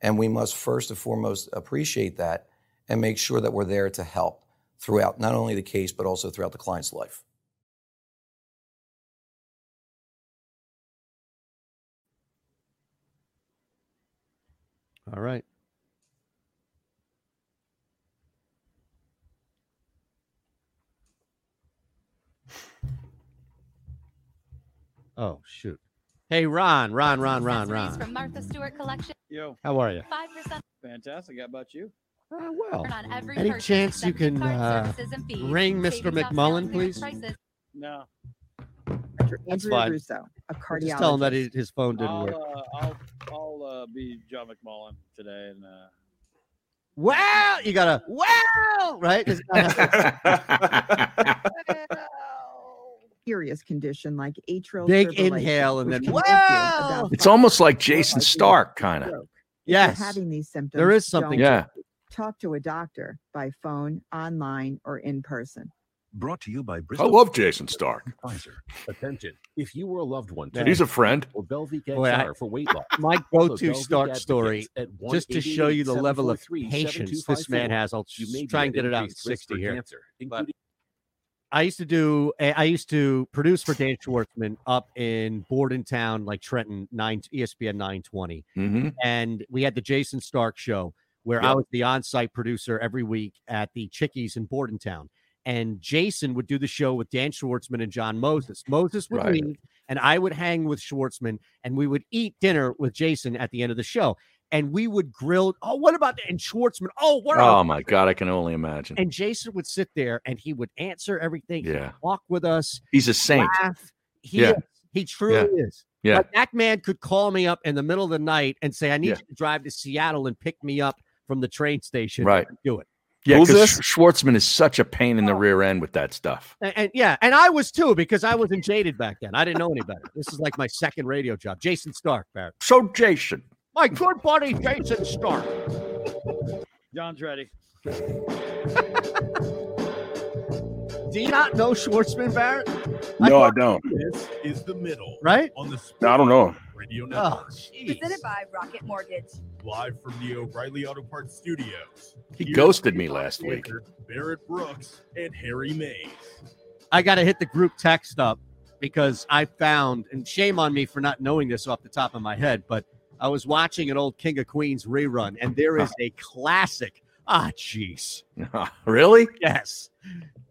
And we must first and foremost appreciate that and make sure that we're there to help throughout not only the case, but also throughout the client's life. All right. Oh, shoot. Hey, Ron, Ron, Ron, Ron, Ron. From Martha Stewart Collection. Yo, How are you? 5% fantastic. How about you? Uh, well, on every any chance you can uh, services and fees. ring Mr. McMullen, please? No. That's Andrew fine. Russo, a cardiologist. Just tell him that he, his phone didn't I'll, work. uh, I'll, I'll uh, be John McMullen today, and uh, Wow, you gotta wow, right? Is serious condition like atrial Big inhale and then can wow. It's almost like Jayson Stark, kind of. Yes. having these symptoms, There is something Yeah. Talk to a doctor by phone, online, or in person. Brought to you by I love Jayson Stark. and Pfizer. Attention. If you were a loved one Man. He's a friend. or Belviq Boy, I- for weight loss. My Call go-to Belvic Stark story, just to show you the level of 1-888-743-7254. patience this man has. I'll You may try and get it out in 60 here. cancer, But including I used to do. eh, I used to produce for Dan Schwartzman up in Bordentown, like Trenton, nine ESPN 920, Mm-hmm. and we had the Jayson Stark show where I was the on-site producer every week at the Chickies in Bordentown. And Jayson would do the show with Dan Schwartzman and John Moses. Moses would Right. leave, and I would hang with Schwartzman, and we would eat dinner with Jayson at the end of the show. And we would grill. Oh, what about that? And Schwartzman. Oh, what? Oh my God, I can only imagine. and Jayson would sit there and he would answer everything. he'd Yeah. Walk with us. He's a saint. Laugh. He, Yeah. is. he truly is. Yeah. Like that man could call me up in the middle of the night and say, I need Yeah. you to drive to Seattle and pick me up from the train station. Right. I'd Do it. Yeah, because? Schwartzman is such a pain in the oh. rear end with that stuff. And, and yeah, and I was too because I wasn't jaded back then. I didn't know any better. This is like my second radio job. Jayson Stark, Barrett. So, Jayson, My good buddy, Jayson Stark. John's ready. Do you not know Schwartzman, Barrett? No, I thought- don't. This is the middle. Right? On the No, I don't know. Radio Oh, Network. jeez. Presented by Rocket Mortgage. Live from the O'Reilly Auto Parts Studios. He Here's ghosted me last week. Barrett Brooks and Harry Mayes. I got to hit the group text up because I found, and shame on me for not knowing this off the top of my head, but I was watching an old King of Queens rerun, and there is a classic. Ah, jeez. really? Yes.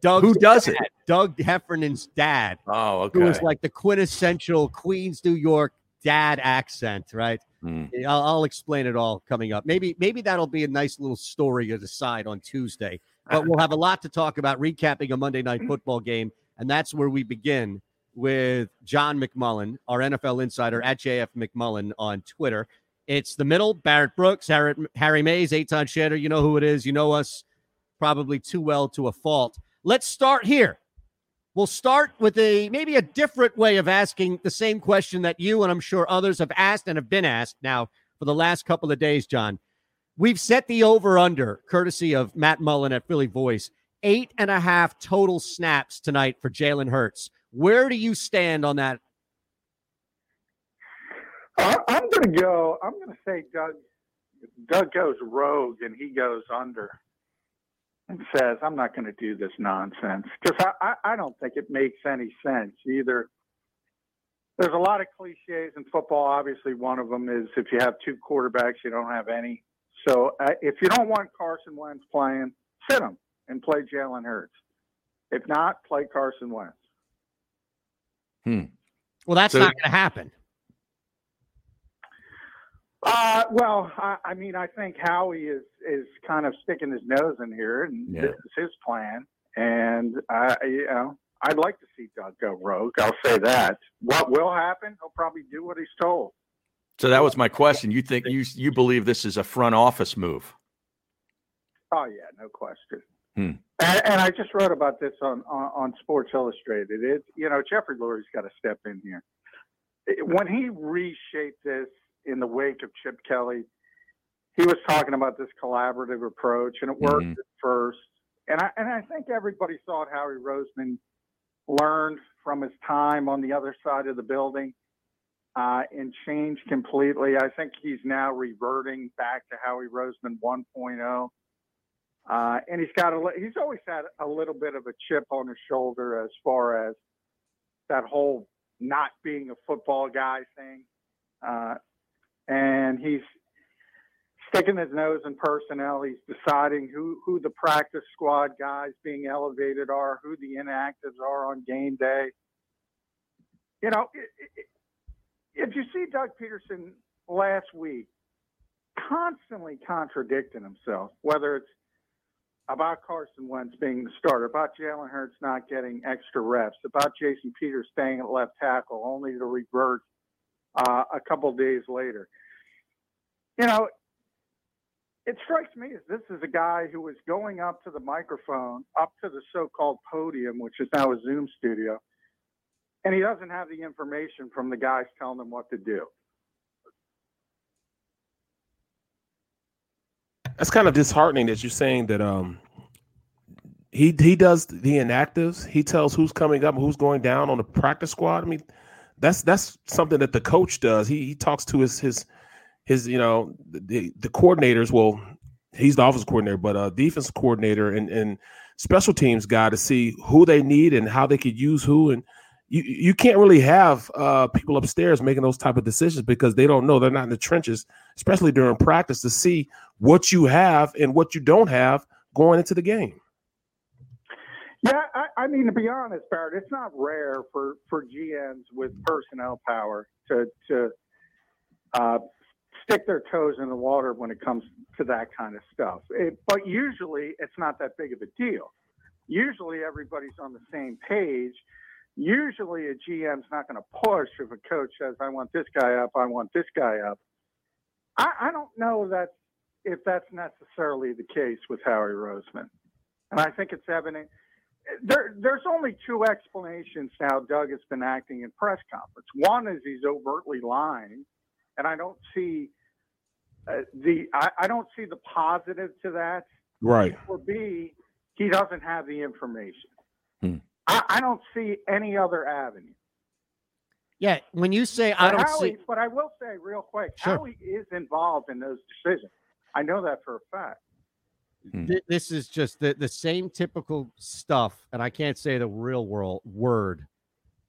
Doug. Who does it? Doug Heffernan's dad, Oh, okay. who was like the quintessential Queens, New York dad accent, right? Hmm. I'll, I'll explain it all coming up. Maybe maybe that'll be a nice little story to decide on Tuesday. But we'll have a lot to talk about recapping a Monday night football game, and that's where we begin with John McMullen, our NFL insider at JF McMullen on Twitter. It's the middle, Barrett Brooks, Harry, Harry Mayes, Eytan Shander. You know who it is. You know us probably too well to a fault. Let's start here. We'll start with a maybe a different way of asking the same question that you and I'm sure others have asked and have been asked now for the last couple of days, John. We've set the over under, courtesy of Matt Mullen at Philly Voice, eight and a half total snaps tonight for Jalen Hurts. Where do you stand on that? I'm going to go. I'm going to say Doug. Doug goes rogue and he goes under and says, "I'm not going to do this nonsense," because I, I I don't think it makes any sense either. There's a lot of cliches in football. Obviously, one of them is if you have two quarterbacks, you don't have any. So uh, if you don't want Carson Wentz playing, sit him and play Jalen Hurts. If not, play Carson Wentz. Well, that's So- not going to happen. Uh, well, I, I mean, I think Howie is is kind of sticking his nose in here, and Yeah. this is his plan. And I, you know, I'd like to see Doug go rogue. I'll say that. What will happen? He'll probably do what he's told. So that was my question. You think you you believe this is a front office move? Oh yeah, no question. Hmm. And, and I just wrote about this on, on on Sports Illustrated. It you know Jeffrey Lurie's got to step in here. When he reshaped this in the wake of Chip Kelly, he was talking about this collaborative approach, and it worked Mhm. at first. And I and I think everybody thought Howie Roseman learned from his time on the other side of the building uh, and changed completely. I think he's now reverting back to Howie Roseman 1.0. Uh, and he's got a he's always had a little bit of a chip on his shoulder as far as that whole not being a football guy thing. Uh, and he's sticking his nose in personnel. He's deciding who, who the practice squad guys being elevated are, who the inactives are on game day. You know, i- i- if you see Doug Pederson last week constantly contradicting himself, whether it's about Carson Wentz being the starter, about Jalen Hurts not getting extra reps, about Jason Peters staying at left tackle only to revert uh, a couple days later. You know, it strikes me as this is a guy who was going up to the microphone, up to the so-called podium, which is now a Zoom studio, and he doesn't have the information from the guys telling him what to do. That's kind of disheartening that you're saying that um he he does the inactives. He tells who's coming up who's going down on the practice squad. I mean, that's that's something that the coach does. He he talks to his his his you know the the coordinators. Well, he's the office coordinator, but uh defense coordinator and and special teams guy to see who they need and how they could use who and you you can't really have uh, people upstairs making those type of decisions because they don't know they're not in the trenches, especially during practice, to see what you have and what you don't have going into the game. Yeah, I, I mean to be honest, Barrett, it's not rare for for GMs with personnel power to to uh, stick their toes in the water when it comes to that kind of stuff. It, but usually, it's not that big of a deal. Usually, everybody's on the same page Usually, a GM's not going to push if a coach says, "I want this guy up, I want this guy up." I, I don't know that if that's necessarily the case with Howie Roseman, and I think it's evident. There, there's only two explanations how Doug has been acting in press conference. One is he's overtly lying, and I don't see uh, the I, I don't see the positive to that. Right. Or B, he doesn't have the information. Hmm. I, I don't see any other avenue. Yeah, when you say I don't Howie, see, but I will say real quick, Sure. Howie is involved in those decisions. I know that for a fact. Th- this is just the, the same typical stuff, and I can't say the real world word,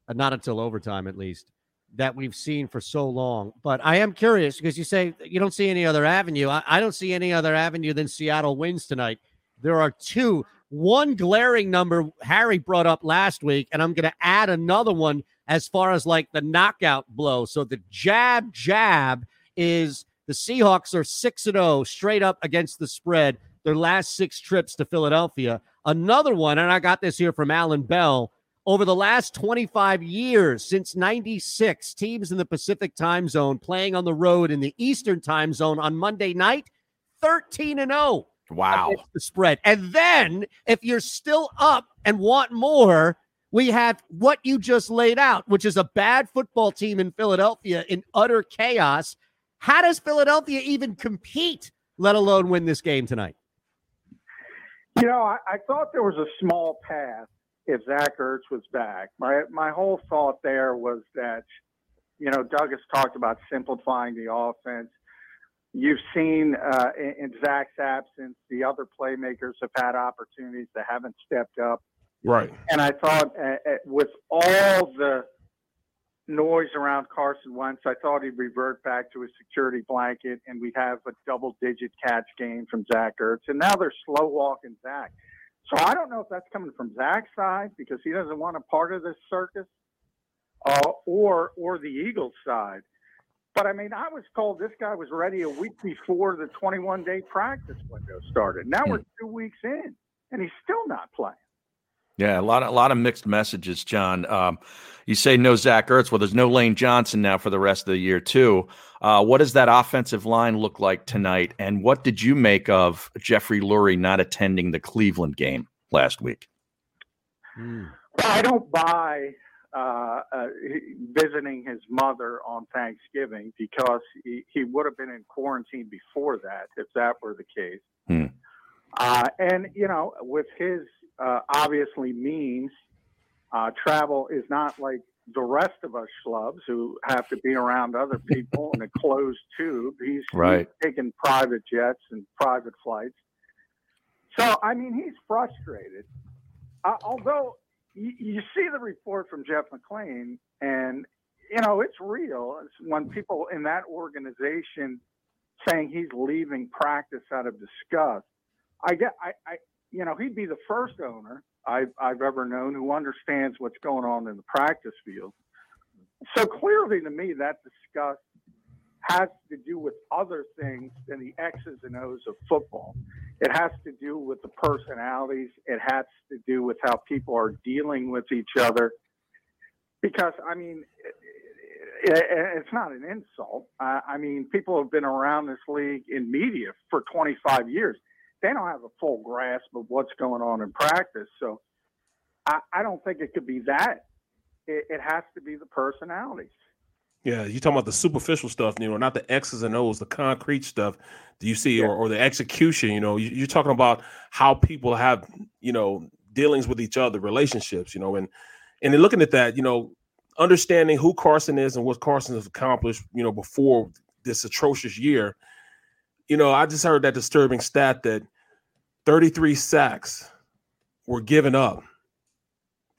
uh, not until overtime at least, that we've seen for so long. But I am curious because you say you don't see any other avenue. I, I don't see any other avenue than Seattle wins tonight. There are two. One glaring number Harry brought up last week, and I'm going to add another one as far as like the knockout blow. So the jab, jab is the Seahawks are 6 and 0 straight up against the spread their last six trips to Philadelphia. Another one, and I got this here from Alan Bell. Over the last 25 years, since 96, teams in the Pacific time zone playing on the road in the Eastern time zone on Monday night, 13 and 0 Wow. the spread. And then if you're still up and want more, we have what you just laid out, which is a bad football team in Philadelphia in utter chaos. How does Philadelphia even compete, let alone win this game tonight? You know, I, I thought there was a small path if Zach Ertz was back. My my whole thought there was that, you know, Doug has talked about simplifying the offense. You've seen uh, in, Zach's absence, the other playmakers have had opportunities that haven't stepped up. Right. And I thought uh, uh, with all the noise around Carson Wentz, I thought he'd revert back to his security blanket and we'd have a double digit catch game from Zach Ertz. And now they're slow walking Zach. So I don't know if that's coming from Zach's side because he doesn't want a part of this circus uh, or, or the Eagles side. But I mean, I was told this guy was ready a week before the 21 day practice window started. Now we're two weeks in and he's still not playing. Yeah, a lot of a lot of mixed messages, John. Um, you say no Zach Ertz. Well, there's no Lane Johnson now for the rest of the year too. Uh, what does that offensive line look like tonight? And what did you make of Jeffrey Lurie not attending the Cleveland game last week? Well, I don't buy uh, uh, visiting his mother on Thanksgiving because he, he would have been in quarantine before that if that were the case. Hmm. Uh, and, you know, with his uh, obviously means, uh, travel is not like the rest of us schlubs who have to be around other people in a closed tube. He's, Right. he's taking private jets and private flights. So, I mean, he's frustrated. Uh, although you, see the report from Jeff McLane, and you know it's real. It's when people in that organization saying he's leaving practice out of disgust. I get, I, I, you know, he'd be the first owner I've, I've ever known who understands what's going on in the practice field. So clearly, to me, that disgust has to do with other things than the X's and O's of football. It has to do with the personalities. It has to do with how people are dealing with each other. Because, I mean, it, it, it's not an insult. I, mean, people have been around this league in media for 25 years. They don't have a full grasp of what's going on in practice. So I, don't think it could be that. It has to be the personalities. Yeah, you talking about the superficial stuff, you know, not the X's and O's, the concrete stuff. Do you see, or, or the execution? You know, you, you're talking about how people have, you know, dealings with each other, relationships, you know, and and then looking at that, you know, understanding who Carson is and what Carson has accomplished, you know, before this atrocious year. You know, I just heard that disturbing stat that 33 sacks were given up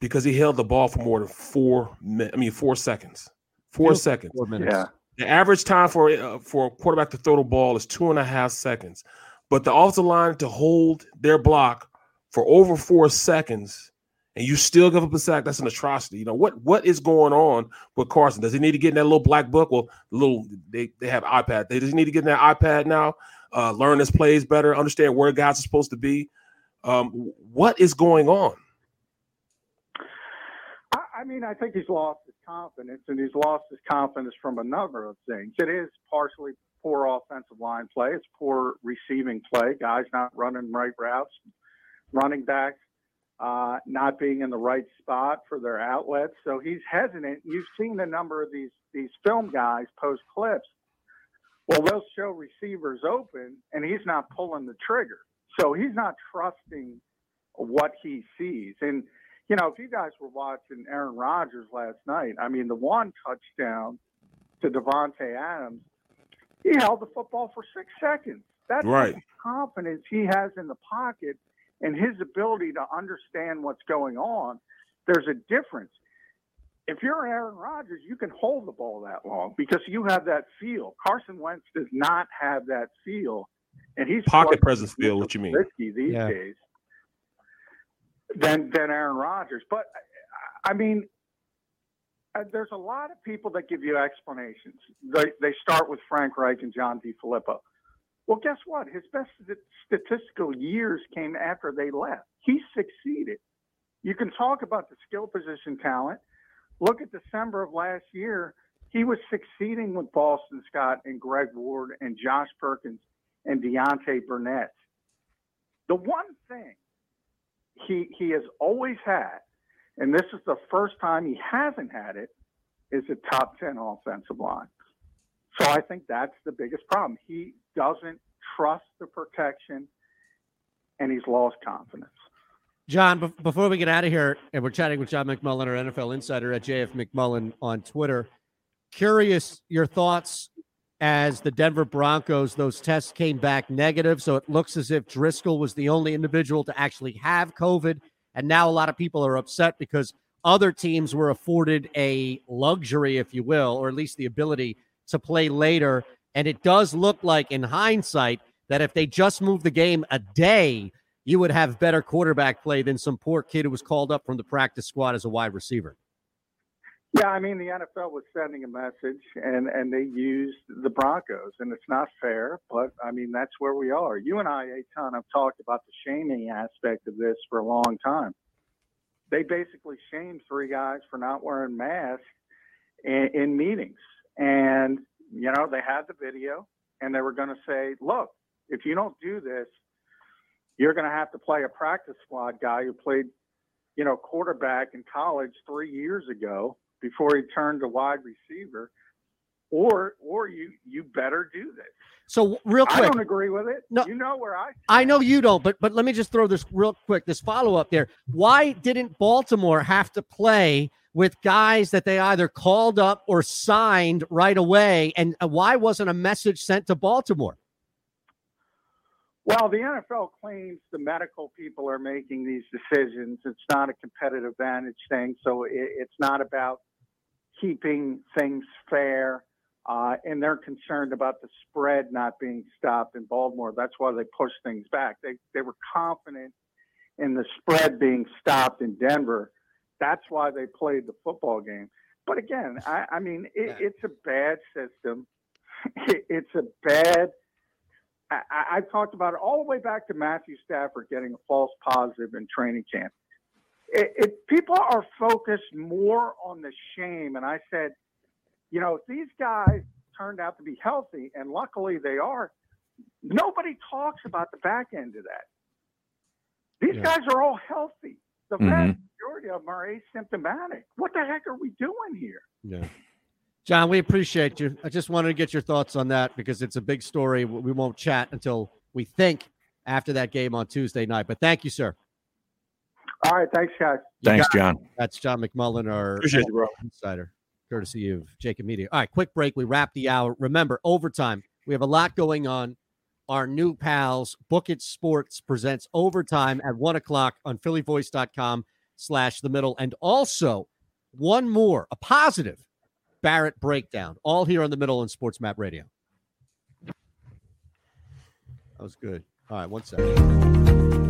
because he held the ball for more than four minutes. I mean, four seconds. Four seconds. Four minutes. Yeah. The average time for uh, for a quarterback to throw the ball is two and a half seconds, but the offensive line to hold their block for over four seconds, and you still give up a sack. That's an atrocity. You know what? What is going on with Carson? Does he need to get in that little black book? Well, the little they they have iPad. They just need to get in that iPad now? Uh, learn his plays better, understand where guys are supposed to be. Um, what is going on? I, mean, I think he's lost his confidence, and he's lost his confidence from a number of things. It is partially poor offensive line play. It's poor receiving play. Guys not running right routes, running backs uh, not being in the right spot for their outlets. So he's hesitant. You've seen a number of these these film guys post clips. Well, they'll show receivers open, and he's not pulling the trigger. So he's not trusting what he sees. And you know, if you guys were watching Aaron Rodgers last night, I mean, the one touchdown to Davante Adams, he held the football for six seconds. That's Right. the confidence he has in the pocket and his ability to understand what's going on. There's a difference. If you're Aaron Rodgers, you can hold the ball that long because you have that feel. Carson Wentz does not have that feel, and he's Pocket much presence feel, what you mean? risky these Yeah. days than than Aaron Rodgers. But I mean, uh, there's a lot of people that give you explanations. They they start with Frank Reich and John DeFilippo. Well, guess what? His best statistical years came after they left. He succeeded. You can talk about the skill position talent. Look at December of last year. He was succeeding with Boston Scott and Greg Ward and Josh Perkins and Deontay Burnett. The one thing he he has always had, and this is the first time he hasn't had it, is a top ten offensive line. So I think that's the biggest problem. He doesn't trust the protection, and he's lost confidence. John, bef- before we get out of here, and we're chatting with John McMullen, our NFL insider at JF McMullen on Twitter. Curious your thoughts as the Denver Broncos, those tests came back negative. So it looks as if Driskel was the only individual to actually have COVID. And now a lot of people are upset because other teams were afforded a luxury, if you will, or at least the ability to play later. And it does look like, in hindsight, that if they just moved the game a day, you would have better quarterback play than some poor kid who was called up from the practice squad as a wide receiver. Yeah, I mean the NFL was sending a message, and and they used the Broncos, and it's not fair, but I mean that's where we are. You and I, Eytan, have talked about the shaming aspect of this for a long time. They basically shamed three guys for not wearing masks in, in meetings, and you know they had the video, and they were going to say, look, if you don't do this, you're going to have to play a practice squad guy who played, you know, quarterback in college three years ago before he turned to wide receiver, or or you you better do this. So real quick, I don't agree with it. No. you know where I. I know you don't, but but let me just throw this real quick, this follow up there. Why didn't Baltimore have to play with guys that they either called up or signed right away? And uh, why wasn't a message sent to Baltimore? Well, the NFL claims the medical people are making these decisions. It's not a competitive advantage thing, so it, it's not about keeping things fair. Uh, and they're concerned about the spread not being stopped in Baltimore. That's why they pushed things back. They they were confident in the spread being stopped in Denver. That's why they played the football game. But again, I, I mean, it, it's a bad system. It, it's a bad. I, I- I've talked about it all the way back to Matthew Stafford getting a false positive in training camp. It, it, people are focused more on the shame, and I said, you know, if these guys turned out to be healthy, and luckily they are, nobody talks about the back end of that. These Yeah. guys are all healthy. The Mhm. vast majority of them are asymptomatic. What the heck are we doing here? Yeah. John, we appreciate you. I just wanted to get your thoughts on that because it's a big story. We won't chat until we think after that game on Tuesday night. But thank you, sir. All right, thanks, guys. Thanks, got it. John. That's John McMullen, our Appreciate you, bro. insider, courtesy of JAKIB Media. All right, quick break. We wrap the hour. Remember, overtime. We have a lot going on. Our new pals, Book It Sports presents overtime at one o'clock on phillyvoice.com slash the middle. And also one more, a positive Barrett breakdown, all here on the middle on Sports Map Radio. That was good. All right, one second.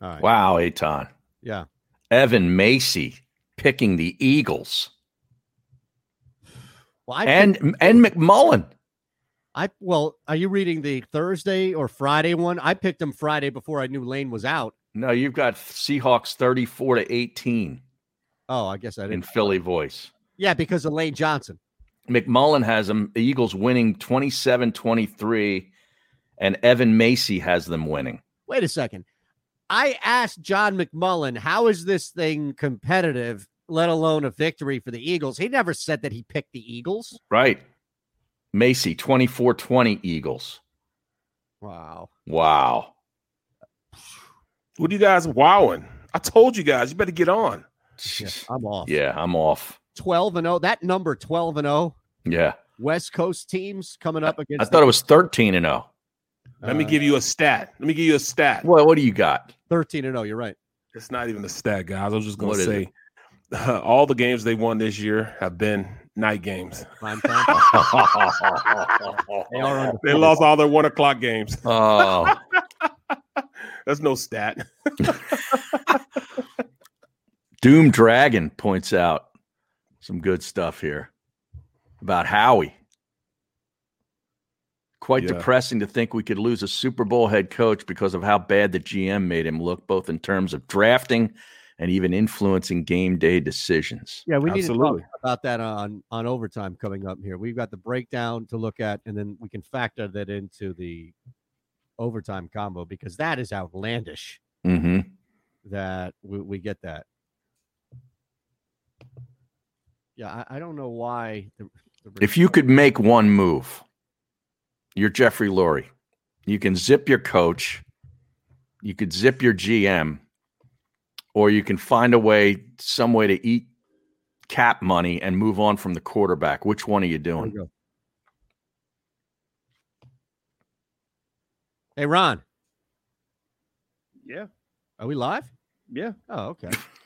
All right. Wow, Eytan. Yeah. Evan Macy picking the Eagles. Well, I and and McMullen. I well, are you reading the Thursday or Friday one? I picked them Friday before I knew Lane was out. No, you've got Seahawks 34 to 18 Oh, I guess I in didn't. Philly voice. Yeah, because of Lane Johnson. McMullen has them, the Eagles winning 27 23, and Evan Macy has them winning. Wait a second. I asked John McMullen, how is this thing competitive, let alone a victory for the Eagles? He never said that he picked the Eagles. Right. Macy 24 20 Eagles. Wow. Wow. What are you guys wowing? I told you guys, you better get on. Yeah, I'm off. Yeah, I'm off. 12 and 0. That number 12 and 0. Yeah. West Coast teams coming up against. I against thought it was 13 and oh. 0. Let me uh, give you a stat. Let me give you a stat. Well, what do you got? 13 and 0. You're right. It's not even a stat, guys. I was just going to is say all the games they won this year have been night games. They are They lost all their one o'clock games. Oh. That's no stat. Doom Dragon points out some good stuff here about Howie. Quite Yeah. depressing to think we could lose a Super Bowl head coach because of how bad the GM made him look, both in terms of drafting and even influencing game day decisions. Yeah, we need to talk about that on on overtime coming up here. We've got the breakdown to look at, and then we can factor that into the overtime combo because that is outlandish hmm that we, we get that. Yeah, I, I don't know why. The, the If you could make one move, you're Jeffrey Lurie. You can zip your coach, you could zip your GM, or you can find a way, some way to eat cap money and move on from the quarterback. Which one are you doing? go. Hey, Ron, Yeah. are we live? Yeah. Oh, okay.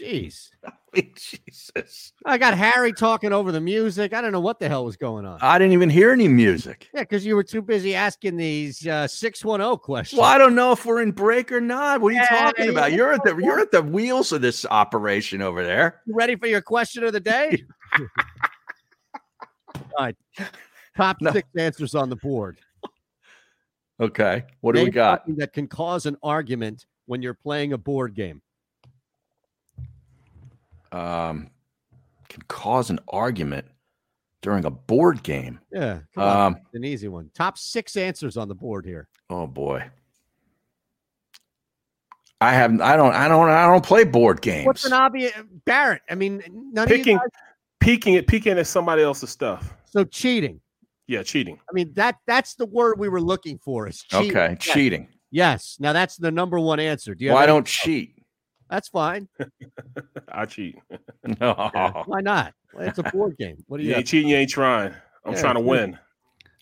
Jeez. Jesus. I got Harry talking over the music. I don't know what the hell was going on. I didn't even hear any music. Yeah, because you were too busy asking these uh, 610 questions. Well, I don't know if we're in break or not. What are you Yeah, talking about? yeah. You're at the you're at the wheels of this operation over there. You ready for your question of the day? All right. Top No. six answers on the board. Okay. What do we got? That can cause an argument when you're playing a board game. Um, can cause an argument during a board game? Yeah, come on. Um, an easy one. Top six answers on the board here. Oh boy. I have I don't I don't I don't play board games. What's an obvious Barrett? I mean, none Picking, of you guys. peeking it, peeking at somebody else's stuff. So cheating. Yeah, cheating. I mean that that's the word we were looking for. Is cheating. Okay, Yes. cheating. Yes. Now that's the number one answer. Do you? have Why any- don't cheat? That's fine. I cheat. No. Why not? It's a board game. What are you? You ain't cheating, you ain't trying. I'm Yeah, trying to win.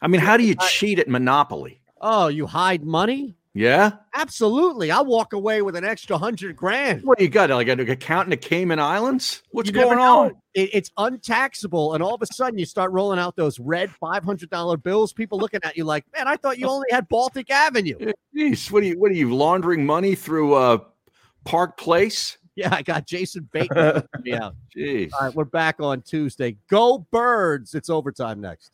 I mean, how do you cheat at Monopoly? Oh, you hide money? Yeah. Absolutely. I walk away with an extra hundred grand. What do you got? Like an account in the Cayman Islands? What's You going on? It- it's untaxable, and all of a sudden you start rolling out those red five hundred dollar bills. People looking at you like, "Man, I thought you only had Baltic Avenue." Jeez, what are you what are you laundering money through uh Park Place? Yeah, I got Jason Bateman yeah. Jeez. All right, we're back on Tuesday. Go Birds! It's overtime next.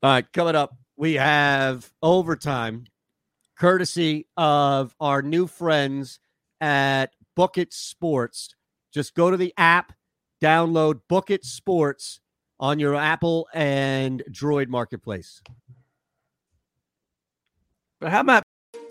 All right, coming up, we have overtime, courtesy of our new friends at Book It Sports. Just go to the app, download Book It Sports on your Apple and Droid marketplace. But how about